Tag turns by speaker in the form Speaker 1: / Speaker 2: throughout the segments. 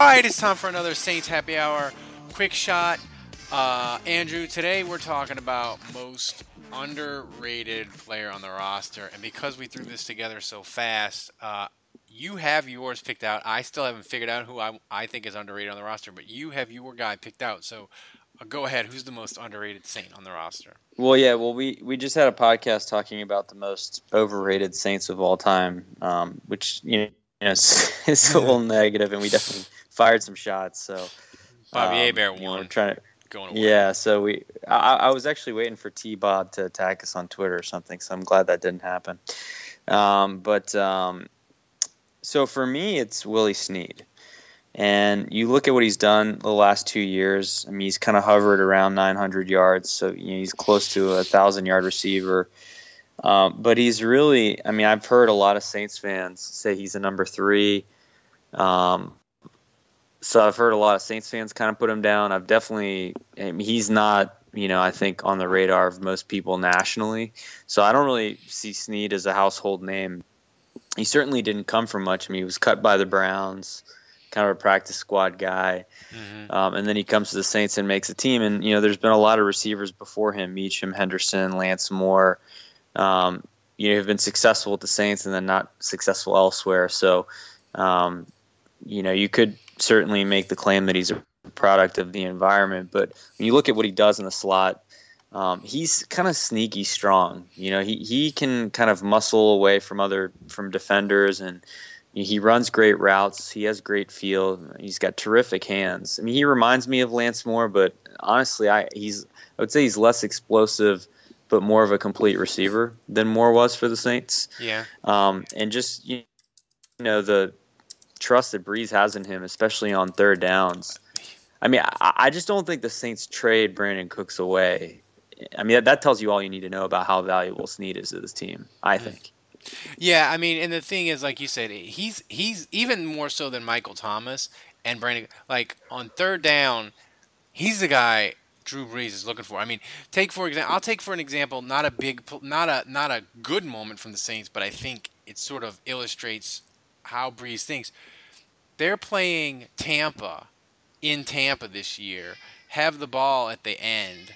Speaker 1: All right, it's time for another Saints Happy Hour quick shot. Uh, Andrew, today we're talking about most underrated player on the roster, and because we threw this together so fast, uh, you have yours picked out. I still haven't figured out who I, I think is underrated on the roster, but you have your guy picked out. So uh, go ahead. Who's the most underrated Saint on the roster?
Speaker 2: Well, yeah. Well, we we just had a podcast talking about the most overrated Saints of all time, um, which you know is, a little negative, and we definitely fired some shots. So
Speaker 1: Bobby
Speaker 2: um,
Speaker 1: Hebert
Speaker 2: you know,
Speaker 1: won.
Speaker 2: trying to
Speaker 1: Going away.
Speaker 2: Yeah, so we I, I was actually waiting for T Bob to attack us on Twitter or something, so I'm glad that didn't happen. Um, but um, so for me, it's Willie Snead, and you look at what he's done the last two years. I mean, he's kind of hovered around 900 yards, so you know, he's close to a thousand yard receiver. Um, but he's really, I mean, I've heard a lot of Saints fans say he's a number three. Um, so I've heard a lot of Saints fans kind of put him down. I've definitely, I mean, he's not, you know, I think on the radar of most people nationally. So I don't really see Snead as a household name. He certainly didn't come from much. I mean, he was cut by the Browns, kind of a practice squad guy.
Speaker 1: Mhm.
Speaker 2: Um, and then he comes to the Saints and makes a team. And, you know, there's been a lot of receivers before him Meachem, Henderson, Lance Moore, um, you know, have been successful with the Saints and then not successful elsewhere. So, um, you know, you could certainly make the claim that he's a product of the environment. But when you look at what he does in the slot, um, he's kind of sneaky strong. You know, he, he can kind of muscle away from other from defenders and he runs great routes. He has great feel. He's got terrific hands. I mean, he reminds me of Lance Moore, but honestly, I he's I would say he's less explosive, but more of a complete receiver than Moore was for the Saints.
Speaker 1: Yeah.
Speaker 2: Um, and just you know the trust that Brees has in him, especially on third downs. I mean, I, I just don't think the Saints trade Brandin Cooks away. I mean, that, that tells you all you need to know about how valuable Snead is to this team. I mm-hmm. think.
Speaker 1: Yeah, I mean, and the thing is, like you said, he's he's even more so than Michael Thomas and Brandon. Like on third down, he's the guy Drew Brees is looking for. I mean, take for example, I'll take for an example, not a big, not a not a good moment from the Saints, but I think it sort of illustrates how Brees thinks. They're playing Tampa in Tampa this year, have the ball at the end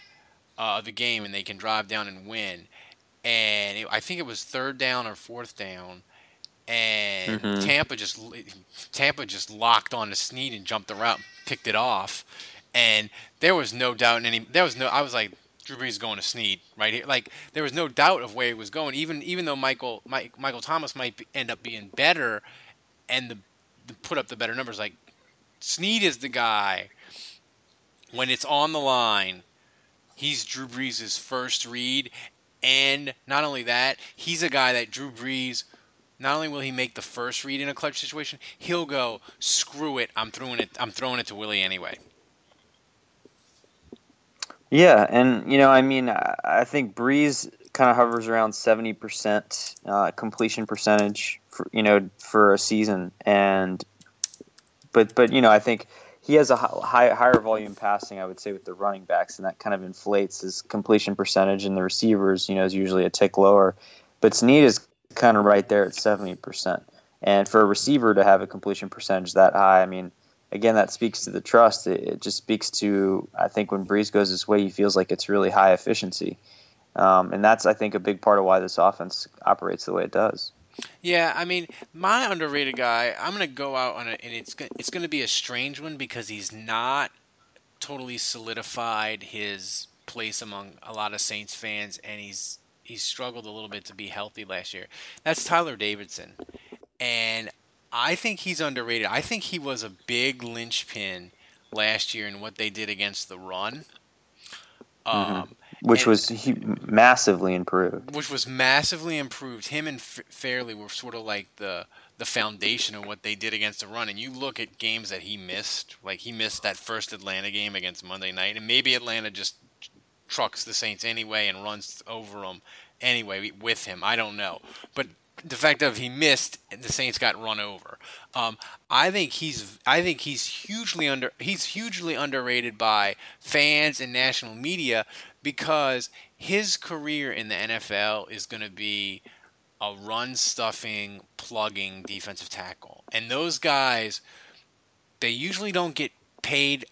Speaker 1: uh, of the game, and they can drive down and win and it, I think it was third down or fourth down, and
Speaker 2: Mhm.
Speaker 1: Tampa just Tampa just locked on to Snead and jumped the route, picked it off, and there was no doubt in any. There was no. I was like, Drew Brees going to Snead right here. Like there was no doubt of where he was going. Even even though Michael Mike, Michael Thomas might be, end up being better, and the, the put up the better numbers. Like Snead is the guy when it's on the line. He's Drew Brees' first read, and not only that, he's a guy that Drew Brees. Not only will he make the first read in a clutch situation, he'll go, "Screw it, I'm throwing it. I'm throwing it to Willie anyway."
Speaker 2: Yeah, and you know, I mean, I think Brees kind of hovers around seventy percent uh, completion percentage, for, you know, for a season, and but but you know, I think he has a high, higher volume passing, I would say, with the running backs, and that kind of inflates his completion percentage, and the receivers, you know, is usually a tick lower, but Snead is kind of right there at seventy percent, and for a receiver to have a completion percentage that high, I mean again, that speaks to the trust. It, it just speaks to, I think, when Brees goes this way, he feels like it's really high efficiency. Um, and that's, I think, a big part of why this offense operates the way it does.
Speaker 1: Yeah, I mean, my underrated guy. I'm gonna go out on it, and it's it's gonna be a strange one because he's not totally solidified his place among a lot of Saints fans, and he's he's struggled a little bit to be healthy last year. That's Tyler Davison, and I think he's underrated. I think he was a big linchpin last year in what they did against the run. Um,
Speaker 2: which
Speaker 1: And-
Speaker 2: was he, massively improved.
Speaker 1: which was massively improved. Him and F- Fairley were sort of like the the foundation of what they did against the run. And you look at games that he missed, like he missed that first Atlanta game against Monday night, and maybe Atlanta just trucks the Saints anyway and runs over them anyway with him. I don't know, but the fact of he missed, the Saints got run over. Um, I think he's I think he's hugely under he's hugely underrated by fans and national media because his career in the NFL is going to be a run stuffing, plugging defensive tackle, and those guys they usually don't get paid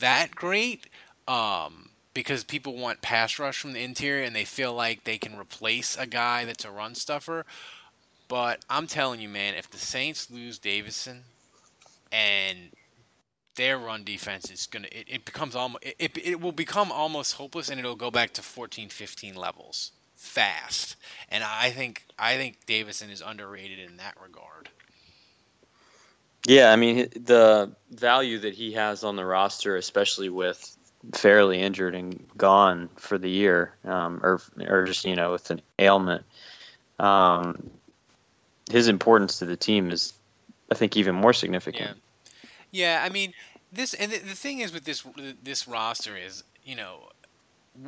Speaker 1: that great. Um, because people want pass rush from the interior and they feel like they can replace a guy that's a run stuffer. But I'm telling you, man, if the Saints lose Davison and their run defense is gonna, it, it becomes almost, it, it, it will become almost hopeless, and it'll go back to 14, 15 levels fast. And I think, I think Davison is underrated in that regard.
Speaker 2: Yeah, I mean the value that he has on the roster, especially with Fairley injured and gone for the year, um, or or just you know with an ailment, um, his importance to the team is, I think, even more significant.
Speaker 1: Yeah, yeah I mean this, and the, the thing is with this this roster is, you know,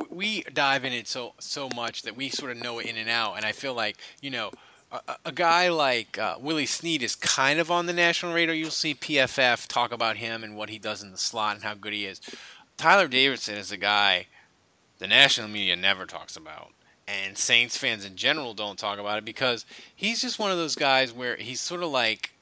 Speaker 1: we dive in it so so much that we sort of know it in and out, and I feel like you know. A, guy like uh, Willie Snead is kind of on the national radar. You'll see PFF talk about him and what he does in the slot and how good he is. Tyler Davison is a guy the national media never talks about, and Saints fans in general don't talk about it because he's just one of those guys where he's sort of like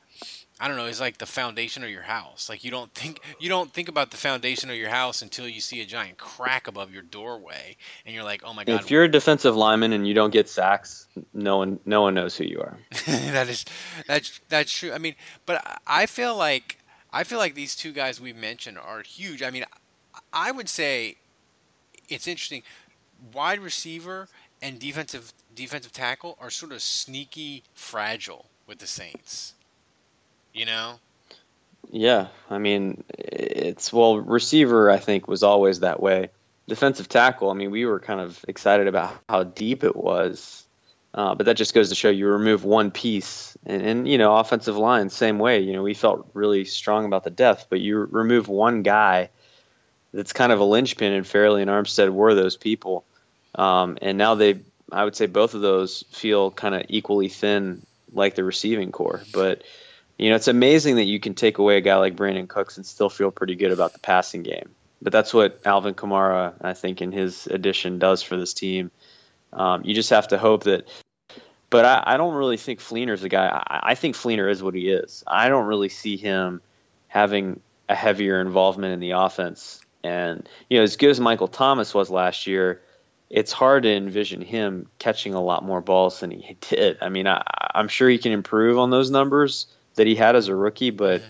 Speaker 1: I don't know, he's like the foundation of your house. Like you don't think you don't think about the foundation of your house until you see a giant crack above your doorway, and you're like, oh my god,
Speaker 2: If you're a defensive lineman and you don't get sacks, no one no one knows who you are.
Speaker 1: that is that's that's true. I mean, but I- feel like I feel like these two guys we've mentioned are huge. I mean, I would say it's interesting. Wide receiver and defensive defensive tackle are sort of sneaky fragile with the Saints. You know?
Speaker 2: Yeah, I mean, it's well, receiver I think was always that way. Defensive tackle, I mean, we were kind of excited about how deep it was, uh, but that just goes to show you remove one piece, and, and you know, offensive line same way. You know, we felt really strong about the depth, but you remove one guy, that's kind of a linchpin, and Fairley and Armstead were those people, um, and now they, I would say, both of those feel kind of equally thin, like the receiving core, but you know, it's amazing that you can take away a guy like Brandin Cooks and still feel pretty good about the passing game. But that's what Alvin Kamara, I think, in his addition does for this team. Um, you just have to hope that. But I, I don't really think Fleener's a guy. I, I think Fleener is what he is. I don't really see him having a heavier involvement in the offense. And you know, as good as Michael Thomas was last year, it's hard to envision him catching a lot more balls than he did. I mean, I, I'm sure he can improve on those numbers that he had as a rookie, but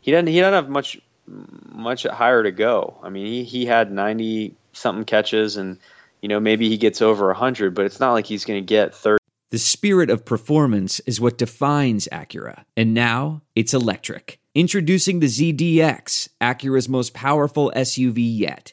Speaker 2: he doesn't he doesn't have much much higher to go. I mean, he he had 90 something catches and you know, maybe he gets over 100, but it's not like he's going to get 30
Speaker 3: The spirit of performance is what defines Acura, and now it's electric. Introducing the ZDX, Acura's most powerful SUV yet.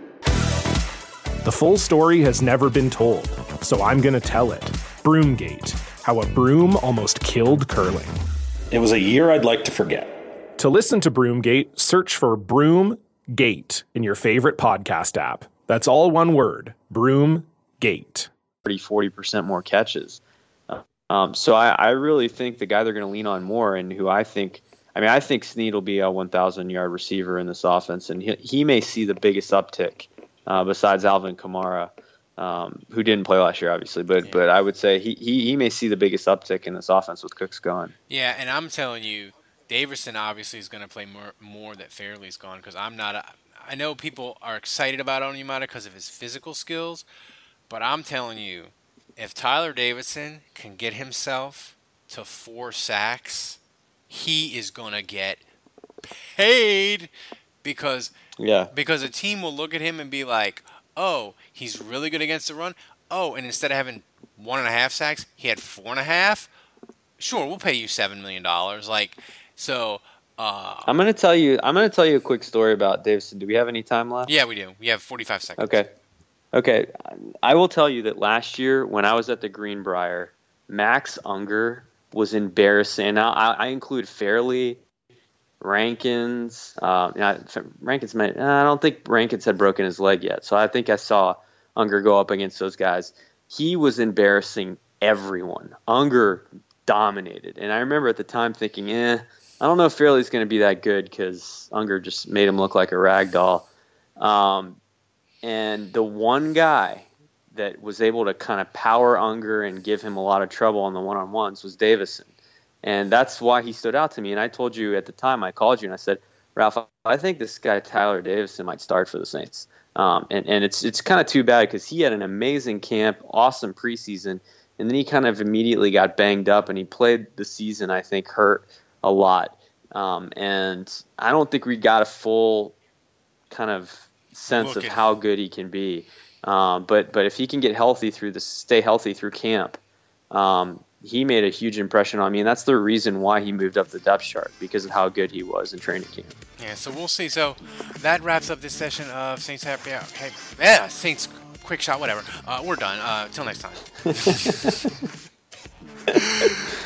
Speaker 4: The full story has never been told, so I'm going to tell it. Broomgate How a Broom Almost Killed Curling.
Speaker 5: It was a year I'd like to forget.
Speaker 4: To listen to Broomgate, search for Broomgate in your favorite podcast app. That's all one word Broomgate.
Speaker 2: 40% more catches. Um, so I, I really think the guy they're going to lean on more, and who I think, I mean, I think Snead will be a 1,000 yard receiver in this offense, and he, he may see the biggest uptick uh, besides Alvin Kamara, um, who didn't play last year, obviously. But yeah. but I would say he, he he may see the biggest uptick in this offense with Cooks gone.
Speaker 1: Yeah, and I'm telling you, Davison obviously is going to play more more that Fairley's gone because I'm not. A, I know people are excited about Onyemata because of his physical skills, but I'm telling you if Tyler Davison can get himself to four sacks, he is going to get paid because
Speaker 2: yeah
Speaker 1: because a team will look at him and be like, oh, he's really good against the run. Oh, and instead of having one and a half sacks, he had four and a half. Sure, we'll pay you seven million dollars. Like so. Uh,
Speaker 2: I'm gonna tell you. I'm gonna tell you a quick story about Davison. Do we have any time left?
Speaker 1: Yeah, we do. We have 45 seconds.
Speaker 2: Okay. Okay, I will tell you that last year when I was at the Greenbrier, Max Unger was embarrassing. Now I, I include Fairley, Rankins. Uh, Rankins might. I don't think Rankins had broken his leg yet, so I think I saw Unger go up against those guys. He was embarrassing everyone. Unger dominated, and I remember at the time thinking, eh, I don't know if Fairley's going to be that good because Unger just made him look like a rag doll. Um, and the one guy that was able to kind of power Unger and give him a lot of trouble on the one on ones was Davison. And that's why he stood out to me. And I told you at the time, I called you and I said, Ralph, I think this guy Tyler Davison might start for the Saints. Um, and, and it's it's kind of too bad because he had an amazing camp, awesome preseason, and then he kind of immediately got banged up and he played the season I think hurt a lot. Um, and I don't think we got a full kind of sense of how good he can be. Um, but but if he can get healthy through the stay healthy through camp, um, he made a huge impression on me, and that's the reason why he moved up the depth chart because of how good he was in training camp.
Speaker 1: Yeah, so we'll see. So that wraps up this session of Saints Happy Hour. Hey, yeah, Saints Quick Shot, whatever. Uh, we're done. Uh, till next time.